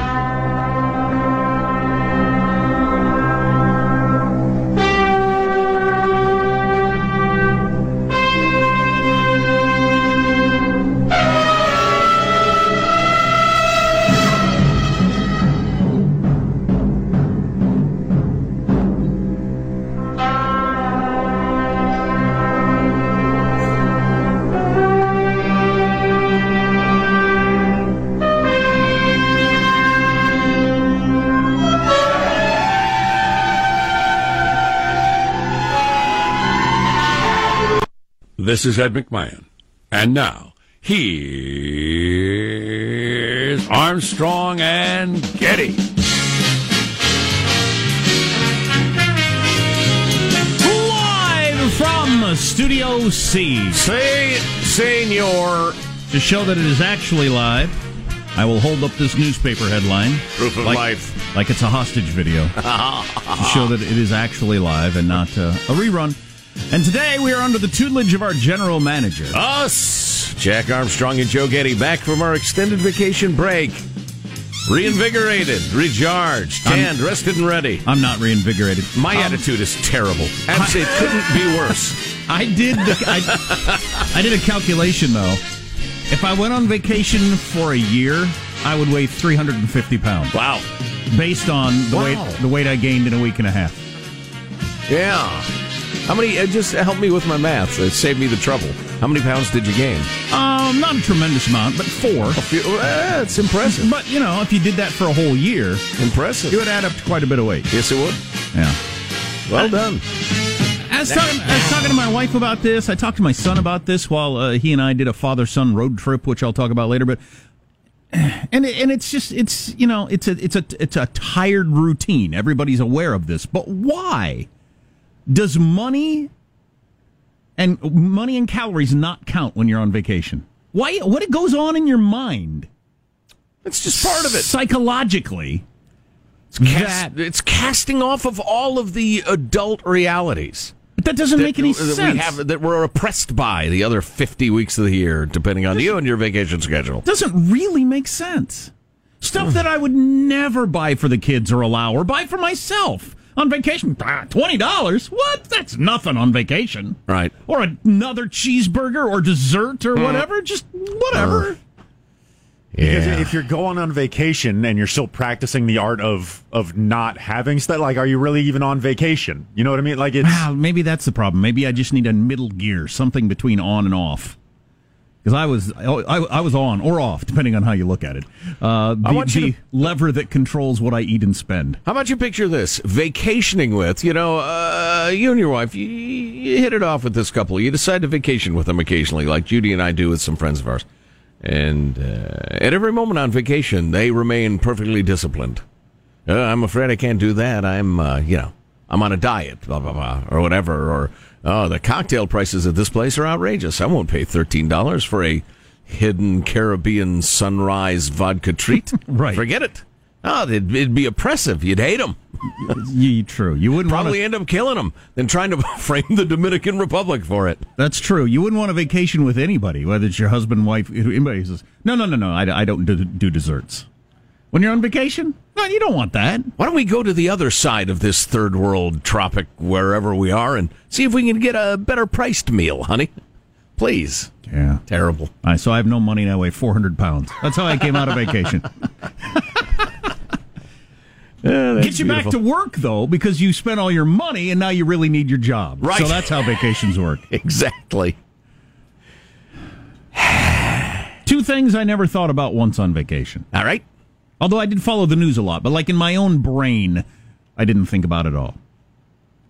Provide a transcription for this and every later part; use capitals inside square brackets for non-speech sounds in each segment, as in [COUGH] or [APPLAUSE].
Thank you. This is Ed McMahon. And now, here's Armstrong and Getty. Live from Studio C. Say, senor. To show that it is actually live, I will hold up this newspaper headline. Proof of like, life. Like it's a hostage video. [LAUGHS] to show that it is actually live and not uh, a rerun. And today we are under the tutelage of our general manager. Us, Jack Armstrong and Joe Getty, back from our extended vacation break. Reinvigorated, recharged, tanned, rested, and ready. I'm not reinvigorated. My Um, attitude is terrible. Absolutely, it couldn't be worse. [LAUGHS] I did. The, I, I did a calculation though. If I went on vacation for a year, I would weigh 350 pounds. Wow. Based on the Wow. weight the weight I gained in a week and a half. Yeah. How many? Uh, just help me with my math. Uh, save me the trouble. How many pounds did you gain? Um, not a tremendous amount, but four. Uh, it's impressive. But you know, if you did that for a whole year, Impressive. it would add up to quite a bit of weight. Yes, it would. Yeah. Well done. I was, talking, I was talking to my wife about this. I talked to my son about this while uh, he and I did a father-son road trip, which I'll talk about later. But [SIGHS] and it- and it's just it's you know it's a it's a it's a tired routine. Everybody's aware of this, but why does money and money and calories not count when you're on vacation? Why? What it goes on in your mind? It's just part of it. psychologically. Cast, it's casting off of all of the adult realities. But that doesn't make any that sense. We have that we're oppressed by the other fifty weeks of the year, depending on you and your vacation schedule. doesn't really make sense. Stuff that I would never buy for the kids or allow or buy for myself on vacation. Ah, Twenty dollars? What? That's nothing on vacation. Right. Or another cheeseburger or dessert or whatever. Just whatever. Because Yeah. if you're going on vacation and you're still practicing the art of of not having stuff, like, are you really even on vacation? You know what I mean? Like, it's Well, maybe that's the problem. Maybe I just need a middle gear, something between on and off. Because I was I, I was on or off depending on how you look at it. Uh, the, I want you the to- lever that controls what I eat and spend. How about you picture this? Vacationing with, you know, uh, you and your wife, you, you hit it off with this couple. You decide to vacation with them occasionally, like Judy and I do with some friends of ours. And uh, at every moment on vacation, they remain perfectly disciplined. Uh, I'm afraid I can't do that. I'm, uh, you know, I'm on a diet, blah, blah, blah, or whatever. Or, oh, the cocktail prices at this place are outrageous. I won't pay $13 for a hidden Caribbean sunrise vodka treat. [LAUGHS] Right. Forget it. Oh, it'd, it'd be oppressive. You'd hate them. [LAUGHS] You, true. You wouldn't Probably want end up killing them than trying to [LAUGHS] frame the Dominican Republic for it. That's true. You wouldn't want a vacation with anybody, whether it's your husband, wife, anybody who says, no, no, no, no, I, I don't do, do desserts. When you're on vacation, no, you don't want that. Why don't we go to the other side of this third world tropic, wherever we are, and see if we can get a better priced meal, honey? Please. Yeah. Terrible. All right, so I have no money and I weigh 400 pounds. That's how I came out of vacation. [LAUGHS] Get you back to work, though, because you spent all your money and now you really need your job. Right. So that's how vacations work. [LAUGHS] Exactly. Two things I never thought about once on vacation. All right. Although I did follow the news a lot, but like in my own brain, I didn't think about it all.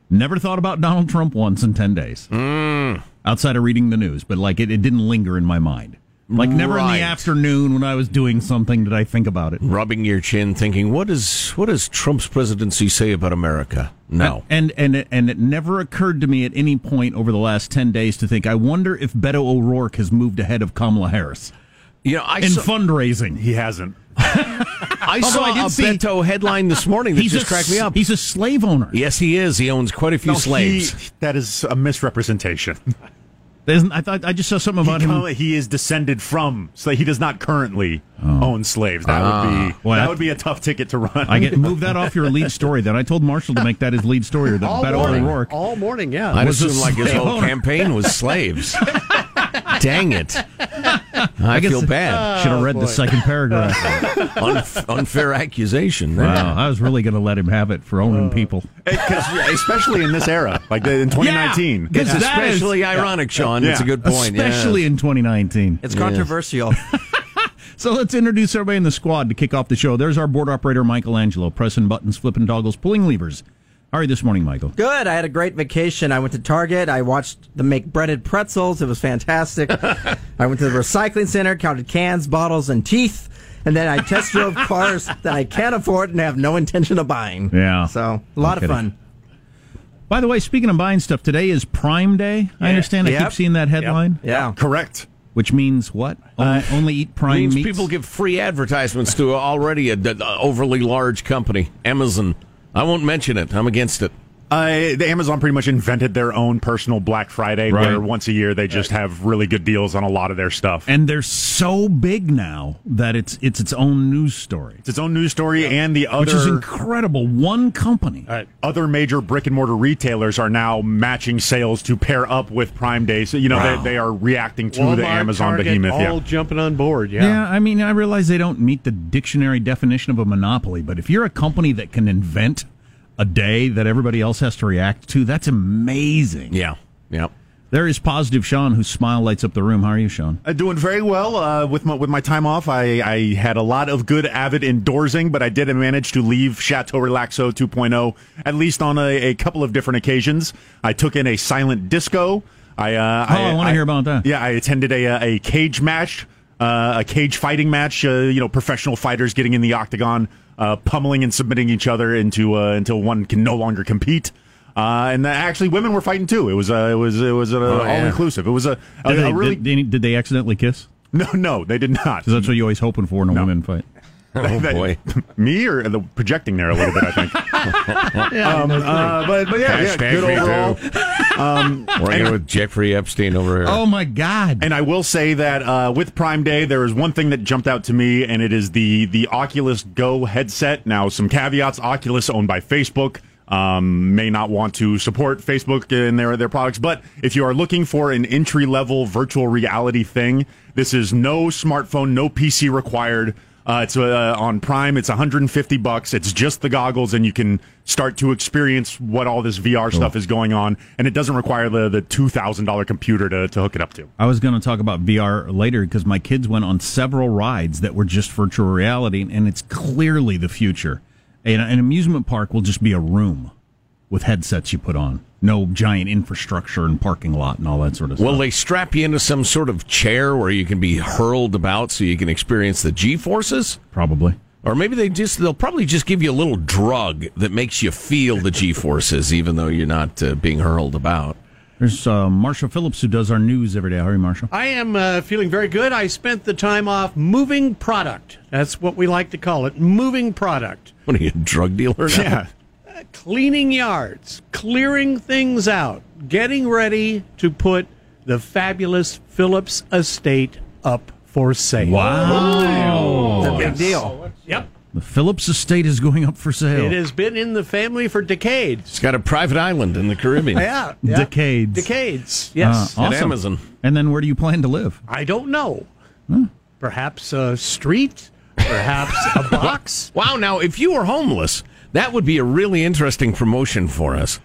Never thought about Donald Trump once in 10 days. Hmm. Outside of reading the news, but like it, it didn't linger in my mind. Like never in the afternoon when I was doing something did I think about it. Rubbing your chin, thinking, what does what does Trump's presidency say about America? No. And and it, and it never occurred to me at any point over the last 10 days to think I wonder if Beto O'Rourke has moved ahead of Kamala Harris You know, I in saw, fundraising. He hasn't. I Although saw I did a see- Beto headline this morning that just a, cracked me up. He's a slave owner. Yes, he is. He owns quite a few No, slaves. he- that is a misrepresentation. Isn't- I thought I just saw something He, about him. co- he is descended from, so he does not currently oh. own slaves. That would be ah. Well, that that- would be a tough ticket to run. I get move that off your lead story. Then I told Marshall to make that his lead story. Or that All Beto morning. O'Rourke. All morning, yeah. I'd was assume like his whole owner. campaign was slaves. [LAUGHS] [LAUGHS] Dang it. I, feel bad. Should have read boy. the second paragraph. [LAUGHS] Unf- unfair accusation. there. wow, I was really going to let him have it for owning people. Eh, 'cause, especially in this era, like in 2019. Yeah, It's Because that is- especially ironic, Sean. It's a good point. Especially yeah. in 2019. It's controversial. [LAUGHS] So let's introduce everybody in the squad to kick off the show. There's our board operator, Michelangelo, pressing buttons, flipping toggles, pulling levers. How are you this morning, Michael? Good. I had a great vacation. I went to Target. I watched them make breaded pretzels. It was fantastic. [LAUGHS] I went to the recycling center, counted cans, bottles, and teeth. And then I test drove [LAUGHS] cars that I can't afford and have no intention of buying. Yeah. So, a lot of fun. By the way, speaking of buying stuff, today is Prime Day. I understand. I keep seeing that headline, Yeah. Correct. which means what? Uh, only, only eat Prime means meats. people give free advertisements to already a, d- overly large company, Amazon. I won't mention it. I'm against it. Uh, the Amazon pretty much invented their own personal Black Friday, Right. where once a year they just have really good deals on a lot of their stuff. and they're so big now that it's it's its own news story, it's its own news story, and the other which is incredible. One company. other major brick and mortar retailers are now matching sales to pair up with Prime Day. So you know Wow. they, they are reacting to Walmart, the Amazon Target, behemoth. all yeah. jumping on board. Yeah. Yeah, I mean, I realize they don't meet the dictionary definition of a monopoly, but if you're a company that can invent a day that everybody else has to react to, that's amazing. Yeah. Yeah. There is positive Sean, whose smile lights up the room. How are you, Sean? Uh, doing very well uh, with my with my time off. I, I had a lot of good avid endorsing, but I did manage to leave Chateau Relaxo 2.0 at least on a, a couple of different occasions. I took in a silent disco. I uh, Oh, I wanna hear about that. Yeah, I attended a a cage match, uh, a cage fighting match. Uh, you know, professional fighters getting in the octagon, uh, pummeling and submitting each other into uh, until one can no longer compete. Uh, and actually, women were fighting too. It was uh, it was it was uh, all yeah. inclusive. It was a, a, Did, a they, really did, they, did they accidentally kiss? [LAUGHS] no, no, they did not. Because that's what you're always hoping for in a women fight. [LAUGHS] Oh, That- boy. me or the projecting there a little bit, I think. [LAUGHS] um, uh, but but yeah, yeah good me overall. [LAUGHS] Um, Working with Jeffrey Epstein over here. Oh my God! And I will say that uh, with Prime Day, there is one thing that jumped out to me, and it is the the Oculus Go headset. Now, some caveats: Oculus owned by Facebook. Um, may not want to support Facebook in their their products, but if you are looking for an entry level virtual reality thing, this is no smartphone, no PC required. Uh, it's uh, on Prime. It's 150 bucks. It's just the goggles, and you can start to experience what all this VR stuff is going on. And it doesn't require the the two thousand dollar computer to, to hook it up to. I was going to talk about VR later because my kids went on several rides that were just virtual reality, and it's clearly the future. An, an amusement park will just be a room with headsets you put on, no giant infrastructure and parking lot and all that sort of Will stuff. Well, they strap you into some sort of chair where you can be hurled about so you can experience the G forces? Probably. Or maybe they just they'll probably just give you a little drug that makes you feel the G forces [LAUGHS] even though you're not uh, being hurled about. There's uh, Marshall Phillips who does our news every day. How are you, Marshall? I am uh, feeling very good. I spent the time off moving product. That's what we like to call it moving product. What are you, a drug dealer now? Yeah. Cleaning yards, clearing things out, getting ready to put the fabulous Phillips estate up for sale. Wow. It's a big deal. Yep. The Phillips estate is going up for sale. It has been in the family for decades. It's got a private island in the Caribbean. Yeah. yeah. Decades. Decades. Yes. Uh, At awesome. Amazon. And then where do you plan to live? I don't know. Perhaps a street, perhaps a [LAUGHS] box. Wow, now if you were homeless, that would be a really interesting promotion for us.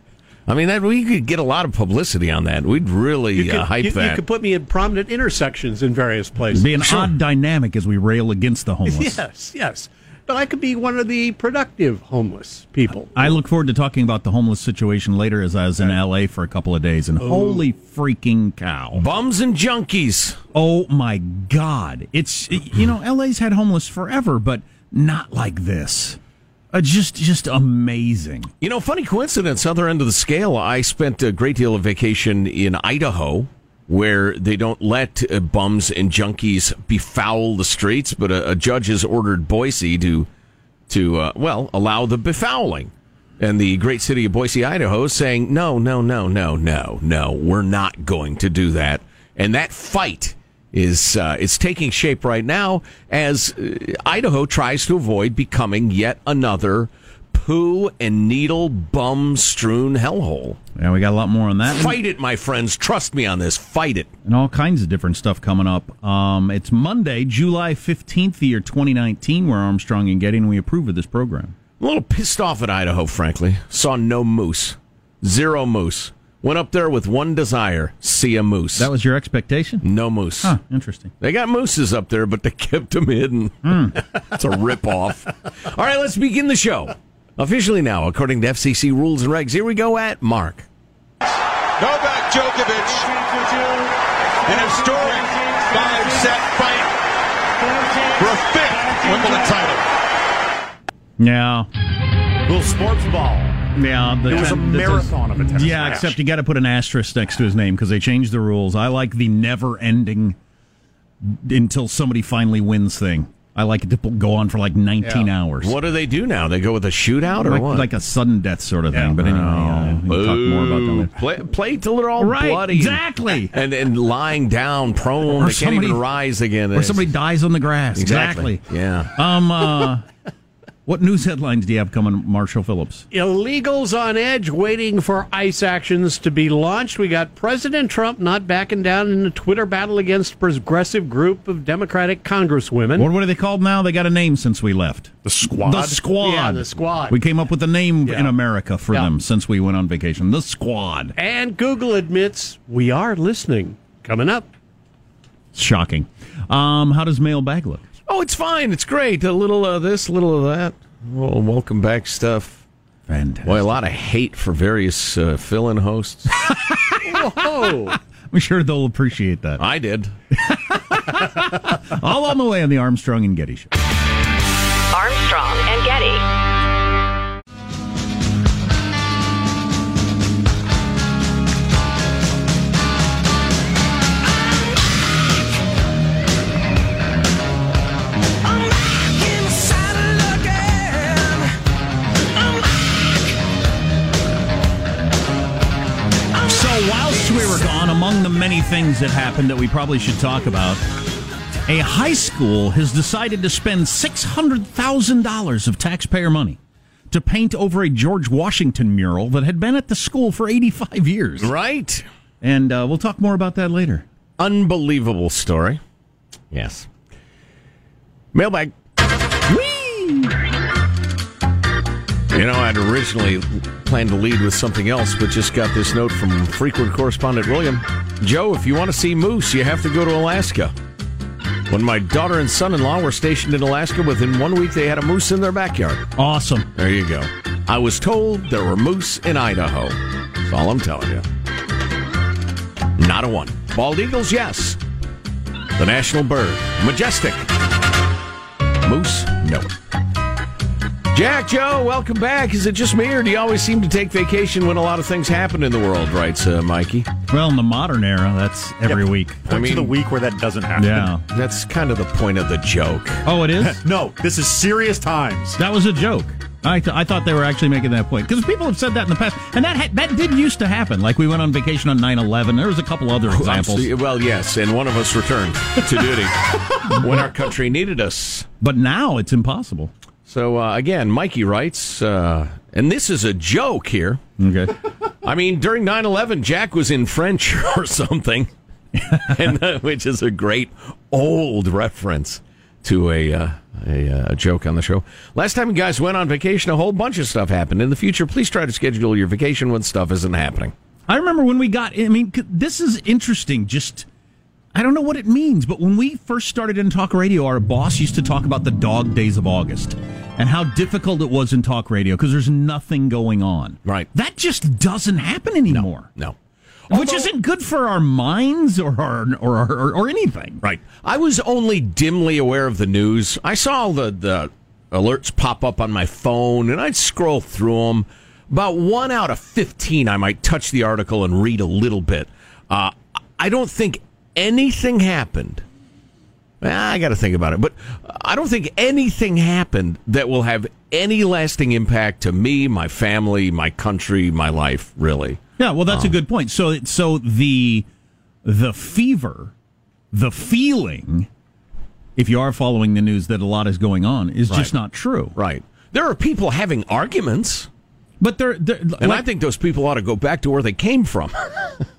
I mean, that we could get a lot of publicity on that. We'd really You could, uh, hype you, that. you could put me in prominent intersections in various places. Be an odd dynamic as we rail against the homeless. [LAUGHS] Yes, yes. But I could be one of the productive homeless people. I look forward to talking about the homeless situation later as I was in LA for a couple of days and holy freaking cow. Bums and junkies. Oh my god. It's you know LA's had homeless forever but not like this. Uh, just just amazing. You know, funny coincidence, other end of the scale, I spent a great deal of vacation in Idaho where they don't let uh, bums and junkies befoul the streets, but a, a judge has ordered Boise to, to uh, well, allow the befouling. And the great city of Boise, Idaho, is saying, no, no, no, no, no, no, we're not going to do that. And that fight is uh, it's taking shape right now as uh, Idaho tries to avoid becoming yet another poo and needle bum strewn hellhole. Yeah, we got a lot more on that. Fight it, my friends. Trust me on this. Fight it. and all kinds of different stuff coming up. Um, it's Monday, July 15th, the year 2019. We're Armstrong and Getty, and we approve of this program. I'm a little pissed off at Idaho, frankly. Saw no moose. Zero moose. Went up there with one desire see a moose. That was your expectation? no moose. Huh, interesting. They got mooses up there, but they kept them hidden. Hmm. [LAUGHS] it's a ripoff. All right, let's begin the show. Officially now, according to FCC rules and regs. Here we go at Mark. Novak Djokovic in a historic five-set fight for a fifth Wimbledon title. Now, Little sports ball. Yeah. The, It was a the- marathon of a tennis Yeah, match. except you got to put an asterisk next to his name because they changed the rules. I like the never ending until somebody finally wins thing. I like it to go on for like 19 hours. What do they do now? They go with a shootout or like, what? like a sudden death sort of thing. But anyway, uh, we can talk more about that. Play, play till they're all Right, bloody. exactly. [LAUGHS] And, and lying down, prone. Or they can't even somebody- rise again. Or somebody dies on the grass. Exactly. Yeah. Um. Uh, what news headlines do you have coming, Marshall Phillips? Illegals on edge waiting for ICE actions to be launched. We got President Trump not backing down in a Twitter battle against progressive group of Democratic congresswomen. What, what are they called now? They got a name since we left. The squad. The Squad. Yeah, the Squad. We came up with a name Yeah. in America for Yeah. them since we went on vacation. The Squad. And Google admits we are listening. Coming up. Shocking. Um, how does mailbag look? Oh, it's fine. It's great. A little of this, a little of that. Well, welcome back stuff. Fantastic. Boy, a lot of hate for various uh, fill-in hosts. [LAUGHS] Oh, I'm sure they'll appreciate that. I did. [LAUGHS] All on the way on the Armstrong and Getty Show. Armstrong and Getty. Among the many things that happened that we probably should talk about, a high school has decided to spend $600,000 of taxpayer money to paint over a George Washington mural that had been at the school for 85 years. Right. And uh, we'll talk more about that later. Unbelievable story. Yes. Mailbag. Originally planned to lead with something else, but just got this note from frequent correspondent William. Joe, if you want to see moose, you have to go to Alaska. When my daughter and son in law were stationed in Alaska, within one week they had a moose in their backyard. Awesome. There you go. I was told there were moose in Idaho. That's all I'm telling you. Not a one. Bald eagles, yes. The national bird. Majestic. Moose, no. Jack Joe, welcome back. Is it just me, or do you always seem to take vacation when a lot of things happen in the world? Writes uh, Mikey. Well, in the modern era, that's every Yep. week. Point I mean- to the week where that doesn't happen. Yeah. That's kind of the point of the joke. Oh, it is. [LAUGHS] No, this is serious times. That was a joke. I, th- I thought they were actually making that point because people have said that in the past, and that ha- that did used to happen. Like we went on vacation on 9-11. There was a couple other examples, Absolutely. Well, yes, and one of us returned to duty [LAUGHS] when our country needed us. but now it's impossible. So uh, again, Mikey writes, uh, and this is a joke here. Okay. I mean, during 9-11, Jack was in French [LAUGHS] or something, [LAUGHS] and uh, which is a great old reference to a, uh, a uh, a joke on the show. Last time you guys went on vacation, a whole bunch of stuff happened. In the future, please try to schedule your vacation when stuff isn't happening. I remember when we got. I mean, this is interesting. Just I don't know what it means, but when we first started in talk radio, our boss used to talk about the dog days of August and how difficult it was in talk radio because there's nothing going on. Right. That just doesn't happen anymore. No. Which isn't good for our minds or our, or, or, or anything. Right. I was only dimly aware of the news. I saw the, the alerts pop up on my phone, and I'd scroll through them. About one out of 15, I might touch the article and read a little bit. Uh, I don't think anything happened. I got to think about it, but I don't think anything happened that will have any lasting impact to me, my family, my country, my life, really. Yeah, well, that's a um, good point. So, so the the fever, the feeling, if you are following the news that a lot is going on, is just not true. Right. There are people having arguments. But they're, they're And I think those people ought to go back to where they came from. [LAUGHS]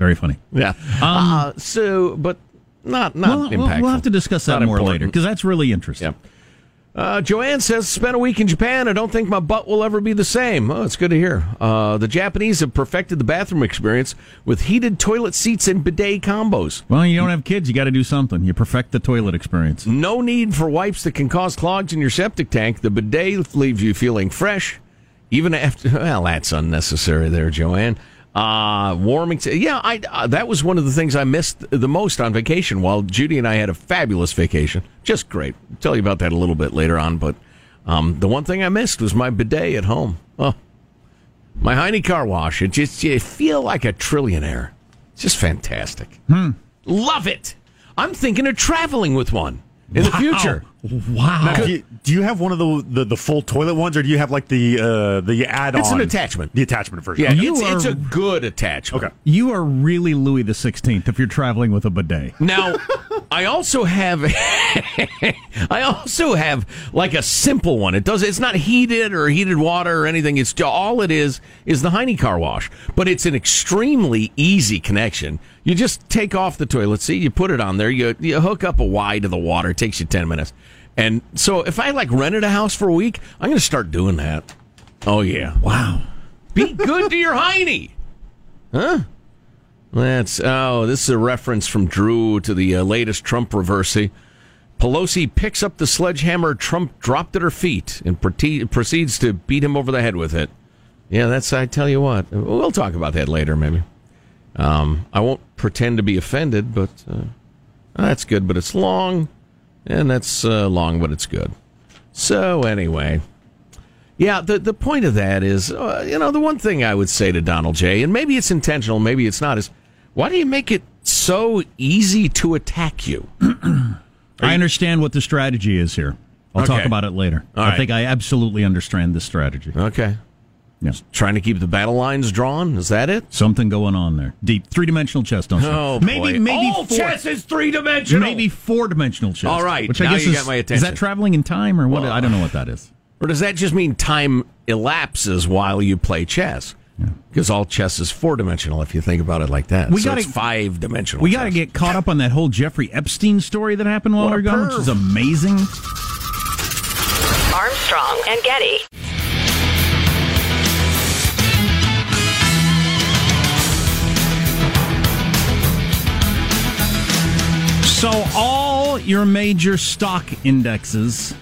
very funny. Yeah. uh, so, but not not We'll, impactful. we'll have to discuss that Not more later because that's really interesting. Yep. Uh, Joanne says, spent a week in Japan. I don't think my butt will ever be the same. Oh, it's good to hear. Uh, the Japanese have perfected the bathroom experience with heated toilet seats and bidet combos. Well, you don't have kids, you got to do something. You perfect the toilet experience. No need for wipes that can cause clogs in your septic tank. The bidet leaves you feeling fresh, even after. [LAUGHS] Well, that's unnecessary there, Joanne. Uh, warming. yeah, I. Uh, that was one of the things I missed the most on vacation. While Judy and I had a fabulous vacation, just great. I'll tell you about that a little bit later on. But um, the one thing I missed was my bidet at home. Oh, my Heine car wash. It just you feel like a trillionaire. It's just fantastic. Love it. I'm thinking of traveling with one in the future. Wow. Now, do, you, do you have one of the, the the full toilet ones, or do you have like the uh, the add-on? It's an attachment. The attachment version. Yeah, You it's, it's a good attachment. Okay. You are really Louis the Sixteenth if you're traveling with a bidet. Now, [LAUGHS] I also have, [LAUGHS] I also have like a simple one. It does. It's not heated or heated water or anything. It's all it is is the Heine car wash. But it's an extremely easy connection. You just take off the toilet seat, you put it on there, you you hook up a Y to the water. It takes you ten minutes. And so, if I like rented a house for a week, I'm going to start doing that. Oh yeah! Wow. Be good to your Heine. Huh? That's oh, this is a reference from Drew to the uh, latest Trump reversey. Pelosi picks up the sledgehammer Trump dropped at her feet and prote- proceeds to beat him over the head with it. Yeah, that's I tell you what. We'll talk about that later, maybe. Um, I won't pretend to be offended, but uh, that's good. But it's long, and that's uh, long, but it's good. So anyway, yeah, the the point of that is, uh, you know, the one thing I would say to Donald J. and maybe it's intentional, maybe it's not, is why do you make it so easy to attack you? [CLEARS THROAT] I understand what the strategy is here. I'll talk about it later. All I right. think I absolutely understand this strategy. Okay, Yeah. trying to keep the battle lines drawn. Is that it? Something going on there. Deep three dimensional chess, don't you? Oh, maybe boy. maybe All four, chess is three dimensional. maybe four dimensional chess. All right, which I now guess you is, got my Is that traveling in time or what? Well, I don't know what that is. Or does that just mean time elapses while you play chess? Because all chess is four dimensional if you think about it like that. We so gotta- it's five dimensional. We got to get caught up on that whole Jeffrey Epstein story that happened while we a were gone, which is amazing. Armstrong and Getty. So all your major stock indexes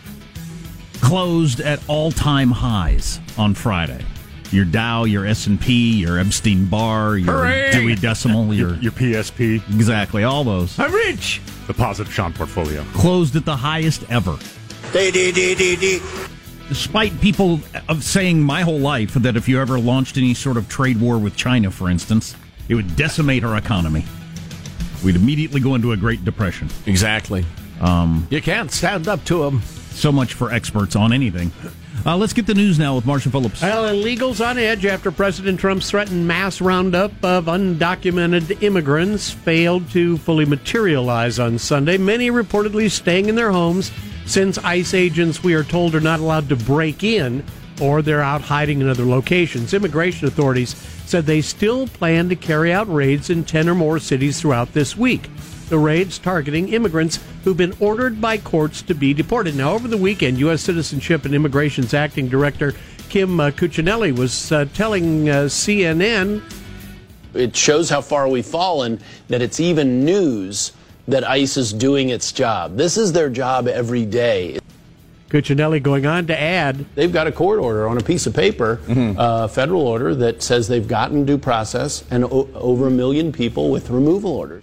closed at all-time highs on Friday. Your Dow, your S&P, your Epstein Bar, your Hooray! Dewey Decimal, [LAUGHS] your, Your PSP, exactly all those I'm rich. the positive Sean portfolio. closed at the highest ever. Despite people of saying my whole life that if you ever launched any sort of trade war with China, for instance, it would decimate our economy. We'd immediately go into a Great Depression. Exactly. Um, you can't stand up to them. So much for experts on anything. Uh, let's get the news now with Marshall Phillips. Well, illegals on edge after President Trump's threatened mass roundup of undocumented immigrants failed to fully materialize on Sunday. Many reportedly staying in their homes since ICE agents, we are told, are not allowed to break in or they're out hiding in other locations. Immigration authorities said they still plan to carry out raids in 10 or more cities throughout this week. The raids targeting immigrants who've been ordered by courts to be deported. Now, over the weekend, U.S. Citizenship and Immigration's acting director Kim uh, Cuccinelli was uh, telling uh, CNN It shows how far we've fallen that it's even news that ICE is doing its job. This is their job every day. Cuccinelli going on to add They've got a court order on a piece of paper, a federal order that says they've gotten due process and o- over a million people with removal orders.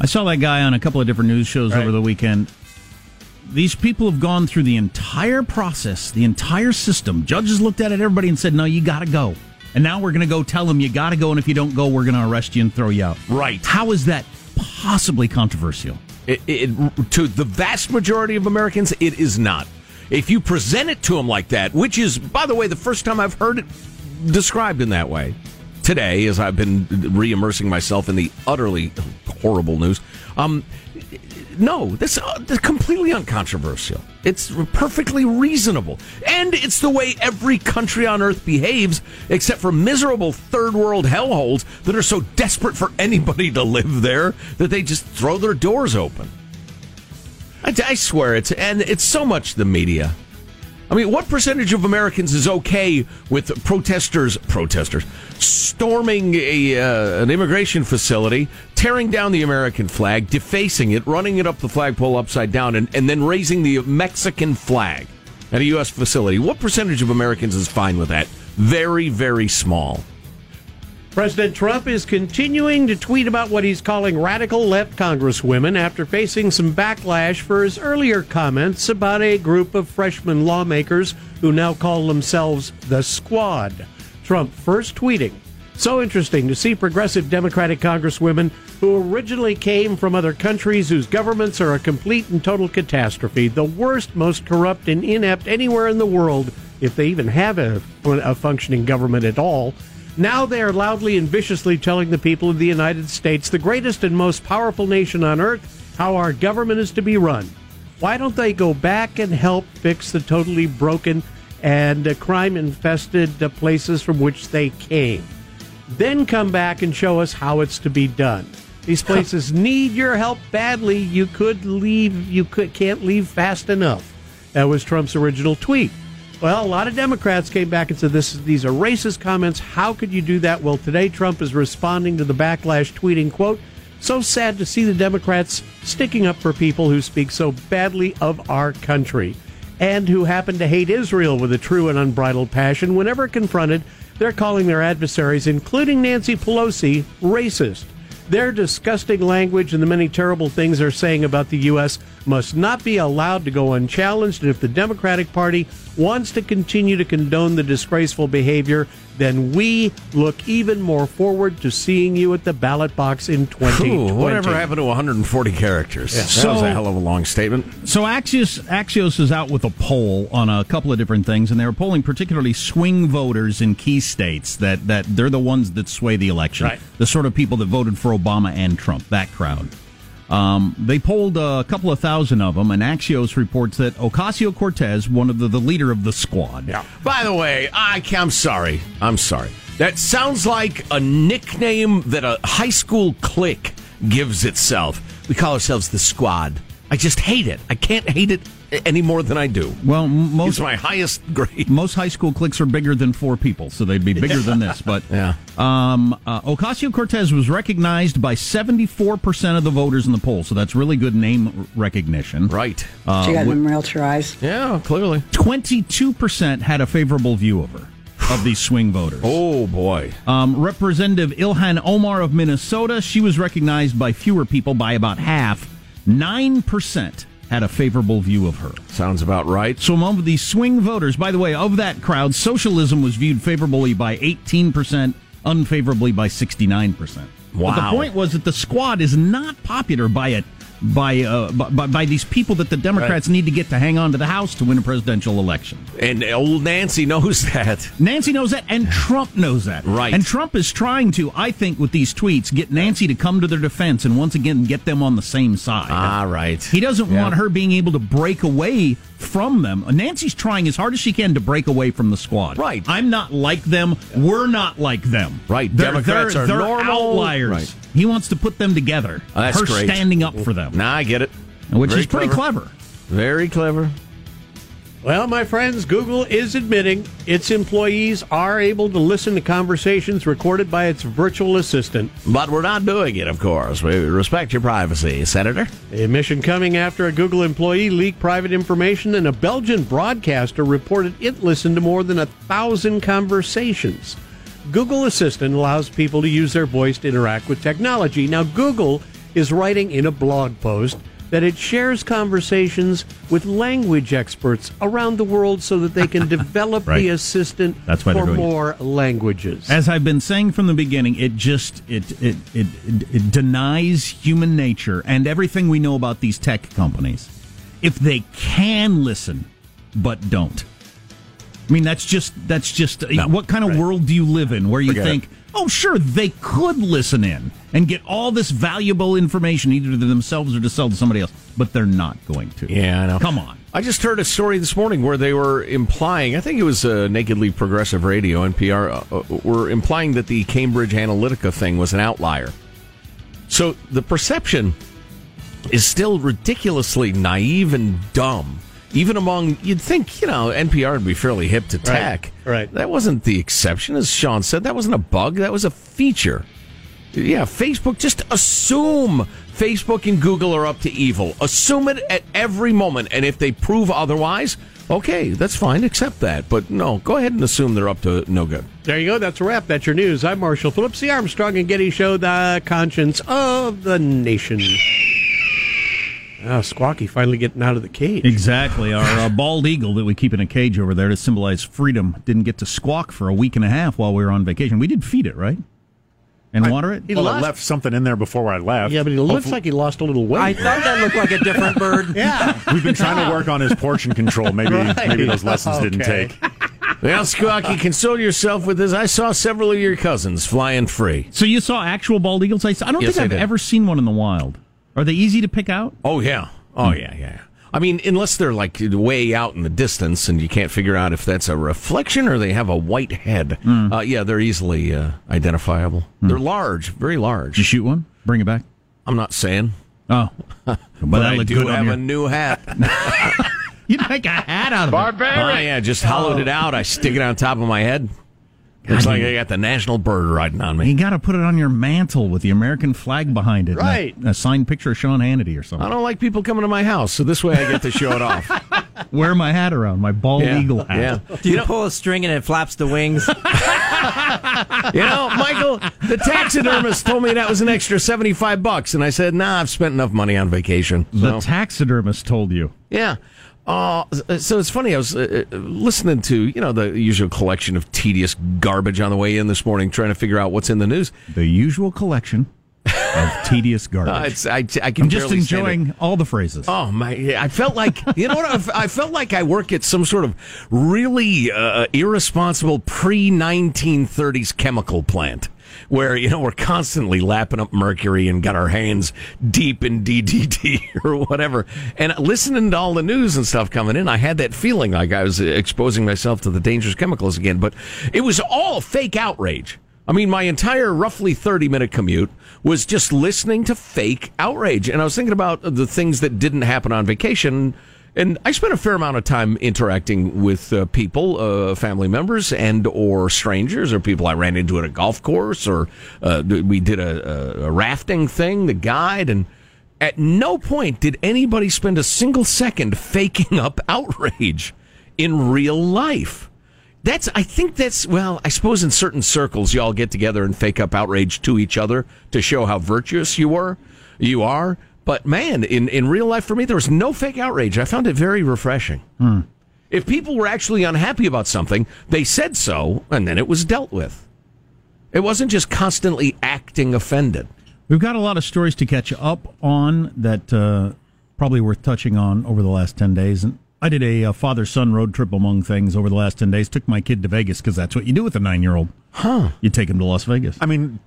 I saw that guy on a couple of different news shows Right. over the weekend. These people have gone through the entire process, the entire system. Judges looked at it, everybody, and said, "No, you got to go." And now we're going to go tell them you got to go, and if you don't go, we're going to arrest you and throw you out. Right. How is that possibly controversial? It, it, to the vast majority of Americans, it is not. If you present it to them like that, which is, by the way, the first time I've heard it described in that way today, as I've been re-immersing myself in the utterly horrible news. Um, no, this uh, completely uncontroversial. It's perfectly reasonable, and it's the way every country on earth behaves, except for miserable third world hellholes that are so desperate for anybody to live there that they just throw their doors open. I, I swear it's and it's so much the media. I mean, what percentage of Americans is okay with protesters protesters storming a uh, an immigration facility, tearing down the American flag, defacing it, running it up the flagpole upside down, and, and then raising the Mexican flag at a U.S. facility? What percentage of Americans is fine with that? Very, very small. President Trump is continuing to tweet about what he's calling radical left congresswomen after facing some backlash for his earlier comments about a group of freshman lawmakers who now call themselves the Squad. Trump first tweeting, So interesting to see progressive Democratic congresswomen who originally came from other countries whose governments are a complete and total catastrophe, the worst, most corrupt, and inept anywhere in the world, if they even have a, a functioning government at all. Now they are loudly and viciously telling the people of the United States, the greatest and most powerful nation on earth, how our government is to be run. Why don't they go back and help fix the totally broken and uh, crime infested uh, places from which they came? Then come back and show us how it's to be done. These places need your help badly. You could leave, you could, can't leave fast enough. That was Trump's original tweet. Well, a lot of Democrats came back and said this these are racist comments. How could you do that? Well, today Trump is responding to the backlash tweeting, quote, so sad to see the Democrats sticking up for people who speak so badly of our country and who happen to hate Israel with a true and unbridled passion. Whenever confronted, they're calling their adversaries, including Nancy Pelosi, racist. Their disgusting language and the many terrible things they're saying about the U.S. must not be allowed to go unchallenged. And if the Democratic Party wants to continue to condone the disgraceful behavior, then we look even more forward to seeing you at the ballot box in 2020. Ooh, whatever happened to 140 characters? That So- was a hell of a long statement. So Axios Axios is out with a poll on a couple of different things, and they were polling particularly swing voters in key states that that they're the ones that sway the election, Right. the sort of people that voted for Obama and Trump, that crowd. Um, they polled a couple of thousand of them, and Axios reports that Ocasio Cortez, one of the, the leader of the squad, Yeah. By the way, I, I'm sorry. I'm sorry. That sounds like a nickname that a high school clique gives itself. We call ourselves the squad. I just hate it. I can't hate it any more than I do. Well, m- He's most my highest grade. most high school cliques are bigger than four people, so they'd be bigger than this. But [LAUGHS] Yeah. um, uh, Ocasio Cortez was recognized by 74% of the voters in the poll, so that's really good name recognition. Right. Uh, She got wi- them realtor eyes. Yeah, clearly. 22% had a favorable view of her, of these swing voters. [SIGHS] Oh, boy. Um, Representative Ilhan Omar of Minnesota, she was recognized by fewer people by about half. 9% had a favorable view of her. Sounds about right. So among these swing voters, by the way, of that crowd, socialism was viewed favorably by 18%, unfavorably by 69%. But the point was that the squad is not popular by it by, uh, by by these people that the Democrats need to get to hang on to the House to win a presidential election. And old Nancy knows that. Nancy knows that, and Trump knows that. Right. And Trump is trying to, I think, with these tweets, get Nancy to come to their defense and once again get them on the same side. Ah, right. He doesn't Yeah. want her being able to break away from them. Nancy's trying as hard as she can to break away from the squad. Right. I'm not like them. We're not like them. Right. They're, Democrats they're, are they're normal. outliers. Right. He wants to put them together. Oh, that's her great. standing up for them, Nah, I get it. which Very is pretty clever. Very clever. Well, my friends, Google is admitting its employees are able to listen to conversations recorded by its virtual assistant. But we're not doing it, of course. We respect your privacy, Senator. A mission coming after a Google employee leaked private information, and a Belgian broadcaster reported it listened to more than a thousand conversations. Google Assistant allows people to use their voice to interact with technology. Now, Google is writing in a blog post that it shares conversations with language experts around the world so that they can [LAUGHS] develop Right. the assistant That's why they're for doing it. more languages. As I've been saying from the beginning, it just it it, it it denies human nature and everything we know about these tech companies. If they can listen, but don't. I mean, that's just that's just No, what kind of right. world do you live in where you Forget think, it. Oh, sure, they could listen in and get all this valuable information either to themselves or to sell to somebody else, but they're not going to. Yeah, I know. Come on. I just heard a story this morning where they were implying, I think it was uh, Nakedly Progressive Radio, NPR, uh, uh, were implying that the Cambridge Analytica thing was an outlier. So the perception is still ridiculously naive and dumb. Even among, you'd think, you know, NPR would be fairly hip to tech. right. That wasn't the exception, as Sean said. That wasn't a bug, that was a feature. Yeah, Facebook, just assume Facebook and Google are up to evil. Assume it at every moment. And if they prove otherwise, okay, that's fine. Accept that. But no, go ahead and assume they're up to no good. There you go. That's a wrap. That's your news. I'm Marshall Phillips, the Armstrong and Getty Show, the conscience of the nation. Ah, Squawky finally getting out of the cage. Exactly. Our uh, bald eagle that we keep in a cage over there to symbolize freedom didn't get to squawk for a week and a half while we were on vacation. We did feed it, right? And water it? He Well, I lost- left something in there before I left. Yeah, but he looks Hopefully- like he lost a little weight. I thought that looked like a different bird. [LAUGHS] yeah. We've been trying to work on his portion control. Maybe Right. maybe those lessons didn't take. Well, Squawky, console yourself with this. I saw several of your cousins flying free. So you saw actual bald eagles? I, I don't Yes, think I I've ever seen one in the wild. Are they easy to pick out? Oh, yeah. Oh, yeah, yeah. I mean, unless they're like way out in the distance and you can't figure out if that's a reflection or they have a white head. Uh, yeah, they're easily uh, identifiable. They're large, very large. Did you shoot one? Bring it back? I'm not saying. Oh. [LAUGHS] but But I do good have your- a new hat. [LAUGHS] [LAUGHS] You'd make a hat out of it. Oh, yeah, just hollowed it out. I stick it on top of my head. Looks like I got the national bird riding on me. You got to put it on your mantle with the American flag behind it. and a- Right. A, signed picture of Sean Hannity or something. I don't like people coming to my house, so this way I get to show it off. [LAUGHS] Wear my hat around, my bald Yeah. eagle hat. Yeah. Do you, pull a string and it flaps the wings? [LAUGHS] You know, Michael, the taxidermist told me that was an extra 75 bucks, and I said, nah, I've spent enough money on vacation. The taxidermist told you. yeah. Uh, so it's funny. I was uh, uh, listening to you know the usual collection of tedious garbage on the way in this morning, trying to figure out what's in the news. The usual collection of [LAUGHS] tedious garbage. Uh, I, I can I'm just barely stand it. enjoying all the phrases. Oh my! I felt like you know what? I I felt like I work at some sort of really uh, irresponsible pre 1930s chemical plant. Where you know we're constantly lapping up mercury and got our hands deep in DDT [LAUGHS] or whatever, and listening to all the news and stuff coming in, I had that feeling like I was exposing myself to the dangerous chemicals again. But it was all fake outrage. I mean, my entire roughly 30 minute commute was just listening to fake outrage. And I was thinking about the things that didn't happen on vacation. And I spent a fair amount of time interacting with uh, people, uh, family members, and or strangers, or people I ran into at a golf course, or uh, we did a, a, rafting thing, the guide, and at no point did anybody spend a single second faking up [LAUGHS] outrage in real life. That's, I think that's, well, I suppose in certain circles you all get together and fake up outrage to each other to show how virtuous you were, you are. But man, in, in real life for me, there was no fake outrage. I found it very refreshing. Hmm. If people were actually unhappy about something, they said so, and then it was dealt with. It wasn't just constantly acting offended. We've got a lot of stories to catch up on that uh, probably worth touching on over the last 10 days. And I did a, uh father son road trip among things over the last 10 days. Took my kid to Vegas because that's what you do with a nine year old. Huh. You take him to Las Vegas. I mean,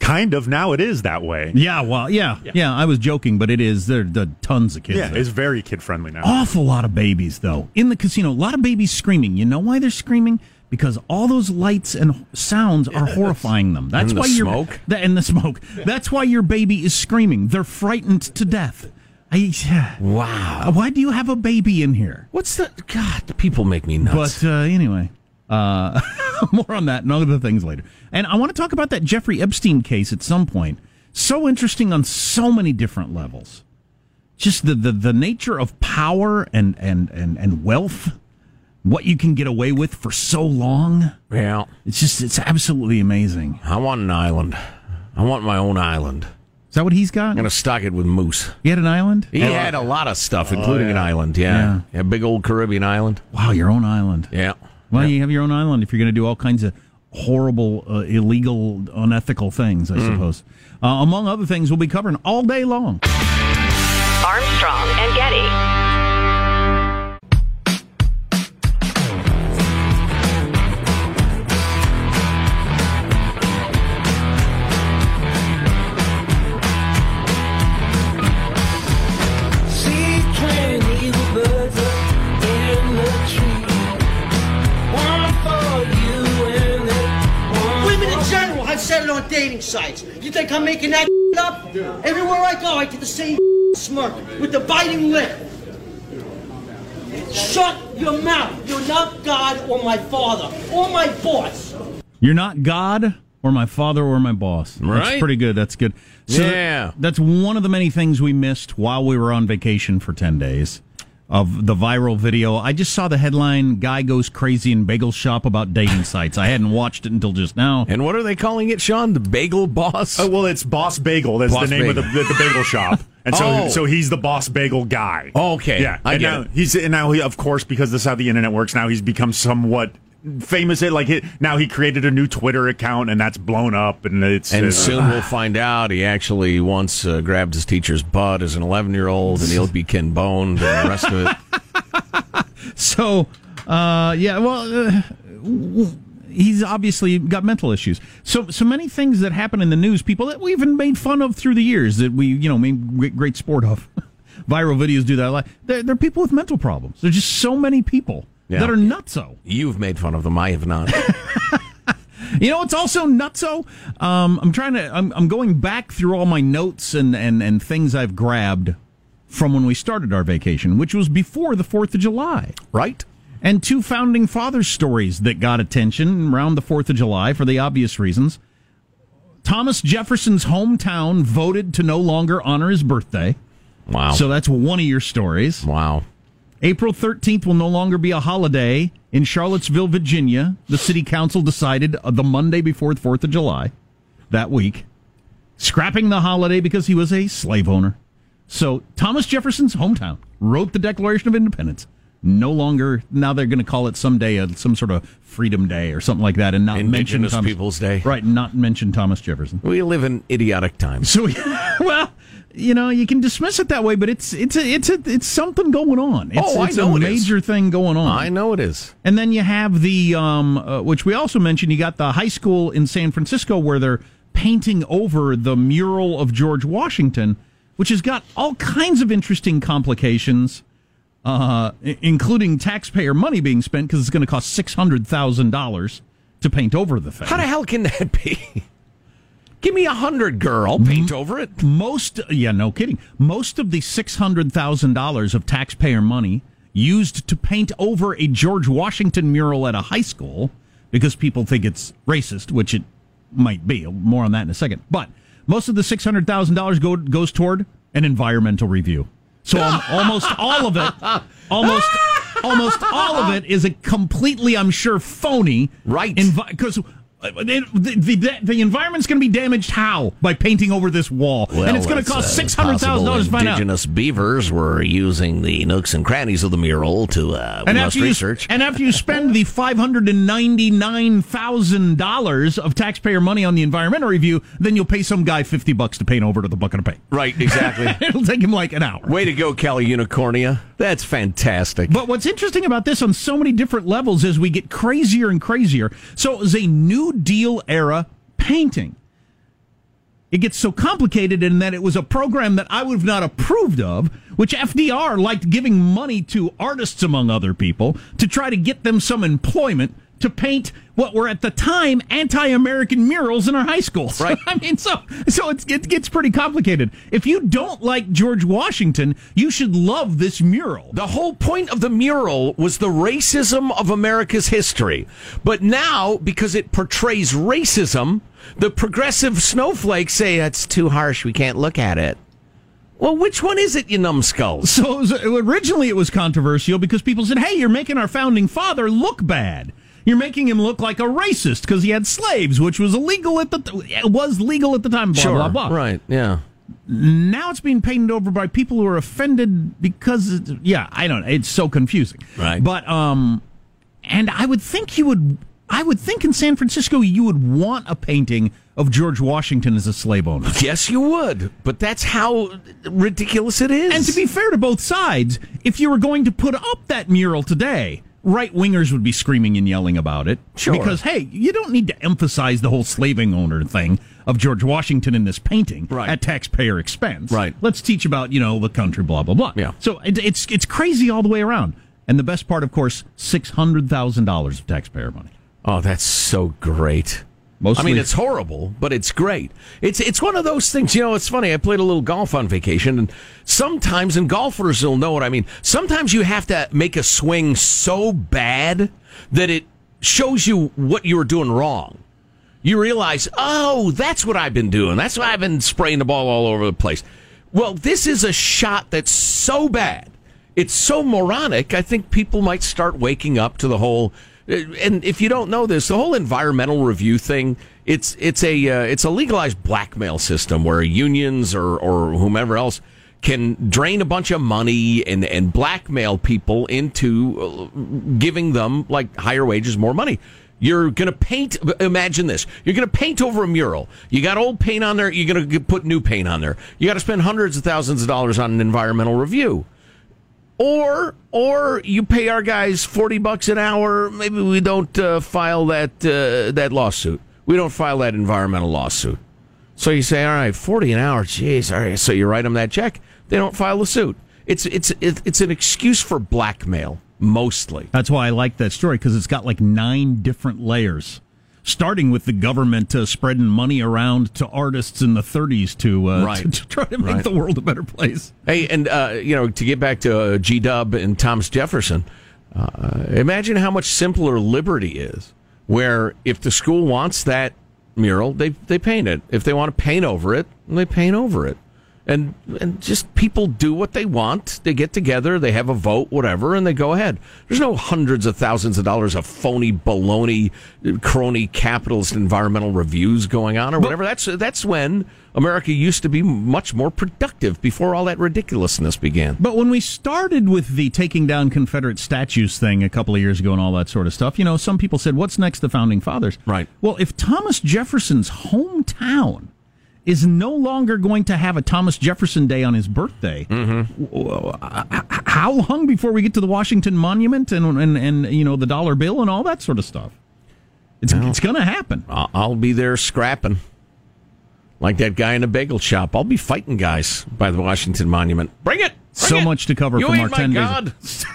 kind of now it is that way. Yeah, well, yeah, yeah. I was joking, but it is. There are tons of kids. Yeah, there. it's very kid friendly now. Awful lot of babies, though. In the casino, a lot of babies screaming. You know why they're screaming? Because all those lights and sounds are horrifying them. That's the why you're smoke? That, and the smoke. That's why your baby is screaming. They're frightened to death. I, wow. Why do you have a baby in here? What's the God? People make me nuts. But uh, anyway, uh, [LAUGHS] more on that and other things later. And I want to talk about that Jeffrey Epstein case at some point. So interesting on so many different levels. Just the, the, the nature of power and, and, and, and wealth, what you can get away with for so long. Yeah. It's just, it's absolutely amazing. I want an island. I want my own island. Is that what he's got? I'm going to stock it with moose. He had an island? He had a lot of stuff, including an island. Yeah. yeah. big old Caribbean island. Wow, your own island. Yeah. Well, you have your own island if you're going to do all kinds of horrible, uh, illegal, unethical things, I suppose. Uh, among other things, we'll be covering all day long. Armstrong and Getty. Dating sites. You think I'm making that [LAUGHS] up? Everywhere I go, I get the same [LAUGHS] smirk with the biting lip. Shut your mouth. You're not God or my father or my boss. You're not God or my father or my boss. That's Right. pretty good. That's good. So Yeah. That's one of the many things we missed while we were on vacation for 10 days of the viral video. I just saw the headline Guy Goes Crazy in Bagel Shop about dating sites. I hadn't watched it until just now. And what are they calling it, Sean? The Bagel Boss? Oh, well, it's Boss Bagel. That's Boss the name of the, Bagel. the, the bagel shop. And so, Oh. so he's the Boss Bagel guy. Oh, okay. Yeah, I and get now it. he's and now he, of course, because this is how the internet works. Now he's become somewhat famous. It like it, now he created a new Twitter account, and that's blown up. And it's And uh, soon we'll find out he actually once uh, grabbed his teacher's butt as an 11 year old, and he'll be [LAUGHS] Ken Boned and the rest of it. [LAUGHS] So, uh, yeah, well, uh, he's obviously got mental issues. So, so many things that happen in the news, people that we even made fun of through the years that we, you know, made great- great sport of. [LAUGHS] Viral videos do that a lot. They're, they're people with mental problems. There's just so many people Yeah. that are nutso. You've made fun of them. I have not. [LAUGHS] You know, it's also nutso. Um, I'm trying to. I'm, I'm going back through all my notes and, and and things I've grabbed from when we started our vacation, which was before the Fourth of July. right? and two founding fathers stories that got attention around the 4th of July for the obvious reasons. Thomas Jefferson's hometown voted to no longer honor his birthday. Wow. So that's one of your stories. wow. April 13th will no longer be a holiday in Charlottesville, Virginia. The city council decided uh, the Monday before the 4th of July that week, scrapping the holiday because he was a slave owner. So Thomas Jefferson's hometown wrote the Declaration of Independence. No longer now they're going to call it someday a, some sort of Freedom Day or something like that, and not mention Indigenous Thomas, Peoples Day. right? Not mention Thomas Jefferson. We live in idiotic times. So, [LAUGHS] well, you know, you can dismiss it that way, but it's it's a, it's a, it's something going on. It's, Oh, I it's know a it is. major thing going on. I know it is. And then you have the, um, uh, which we also mentioned, you got the high school in San Francisco where they're painting over the mural of George Washington, which has got all kinds of interesting complications, uh, i- including taxpayer money being spent because it's going to cost six hundred thousand dollars to paint over the thing. How the hell can that be? [LAUGHS] Give me a hundred, girl. Paint over it. Most, yeah, no kidding. Most of the six hundred thousand dollars of taxpayer money used to paint over a George Washington mural at a high school because people think it's racist, which it might be. More on that in a second. But most of the six hundred thousand dollars go, goes toward an environmental review. So um, [LAUGHS] almost all of it, almost almost all of it is a completely, I'm sure, phony. Right. Because. The, the, the environment's going to be damaged how by painting over this wall, and it's going to cost six hundred thousand dollars to find out. Indigenous beavers were using the nooks and crannies of the mural to uh, And after, you, research. and after you spend the five hundred and ninety nine thousand dollars of taxpayer money on the environmental review, then you'll pay some guy fifty bucks to paint over to the bucket of paint. Right, exactly. [LAUGHS] It'll take him like an hour. Way to go, Cali Unicornia. That's fantastic. But what's interesting about this on so many different levels is we get crazier and crazier. So it was a New Deal era painting. It gets so complicated in that it was a program that I would have not approved of, which FDR liked giving money to artists, among other people, to try to get them some employment to paint what were at the time anti-American murals in our high schools. [LAUGHS] Right. I mean, so so it's, it gets pretty complicated. If you don't like George Washington, you should love this mural. The whole point of the mural was the racism of America's history. But now, because it portrays racism, the progressive snowflakes say that's too harsh. We can't look at it. Well, which one is it, you numbskulls? So it was, originally it was controversial because people said, "Hey, you're making our founding father look bad. You're making him look like a racist because he had slaves, which was illegal at the it was legal at the time." Blah sure. blah blah. Right. Yeah. Now it's being painted over by people who are offended because, yeah, I don't. know. It's so confusing. Right. But um, and I would think you would. I would think in San Francisco you would want a painting of George Washington as a slave owner. [LAUGHS] Yes, you would. But that's how ridiculous it is. And to be fair to both sides, if you were going to put up that mural today, right wingers would be screaming and yelling about it. Sure. Because, hey, you don't need to emphasize the whole slaving owner thing of George Washington in this painting Right. at taxpayer expense. Right. Let's teach about, you know, the country, blah, blah, blah. Yeah. So it, it's, it's crazy all the way around. And the best part, of course, $600,000 of taxpayer money. Oh, that's so great. Mostly, I mean, it's horrible, but it's great. It's it's one of those things. You know, it's funny. I played a little golf on vacation, and sometimes, and golfers will know what I mean. Sometimes you have to make a swing so bad that it shows you what you were doing wrong. You realize, oh, that's what I've been doing. That's why I've been spraying the ball all over the place. Well, this is a shot that's so bad. It's so moronic. I think people might start waking up to the whole. And if you don't know this, the whole environmental review thing, it's it's a uh, it's a legalized blackmail system where unions or or whomever else can drain a bunch of money and and blackmail people into uh, giving them like higher wages, more money. You're going to paint. Imagine this. You're going to paint over a mural. You got old paint on there. You're going to put new paint on there. You got to spend hundreds of thousands of dollars on an environmental review. Or, or you pay our guys forty bucks an hour. Maybe we don't uh, file that uh, that lawsuit. We don't file that environmental lawsuit. So you say, all right, forty an hour. Jeez, all right. So you write them that check. They don't file the suit. It's it's it's an excuse for blackmail mostly. That's why I like that story because it's got like nine different layers, starting with the government uh, spreading money around to artists in the 30s to uh, [LAUGHS] Right. to, to try to make Right. the world a better place. Hey, and uh, you know, to get back to uh, G Dub and Thomas Jefferson, uh, imagine how much simpler liberty is. Where if the school wants that mural, they they paint it. If they want to paint over it, they paint over it. And and just people do what they want. They get together, they have a vote, whatever, and they go ahead. There's no hundreds of thousands of dollars of phony baloney, crony capitalist environmental reviews going on or whatever. That's that's when America used to be much more productive before all that ridiculousness began. But when we started with the taking down Confederate statues thing a couple of years ago and all that sort of stuff, you know, some people said, what's next the founding fathers? Right. Well, if Thomas Jefferson's hometown is no longer going to have a Thomas Jefferson Day on his birthday, w- how long before we get to the Washington Monument and, and, and you know, the dollar bill and all that sort of stuff? It's, it's going to happen. I'll be there scrapping. Like that guy in a bagel shop. I'll be fighting guys by the Washington Monument. Bring it! Bring So it! much to cover You from our my 10 days. [LAUGHS]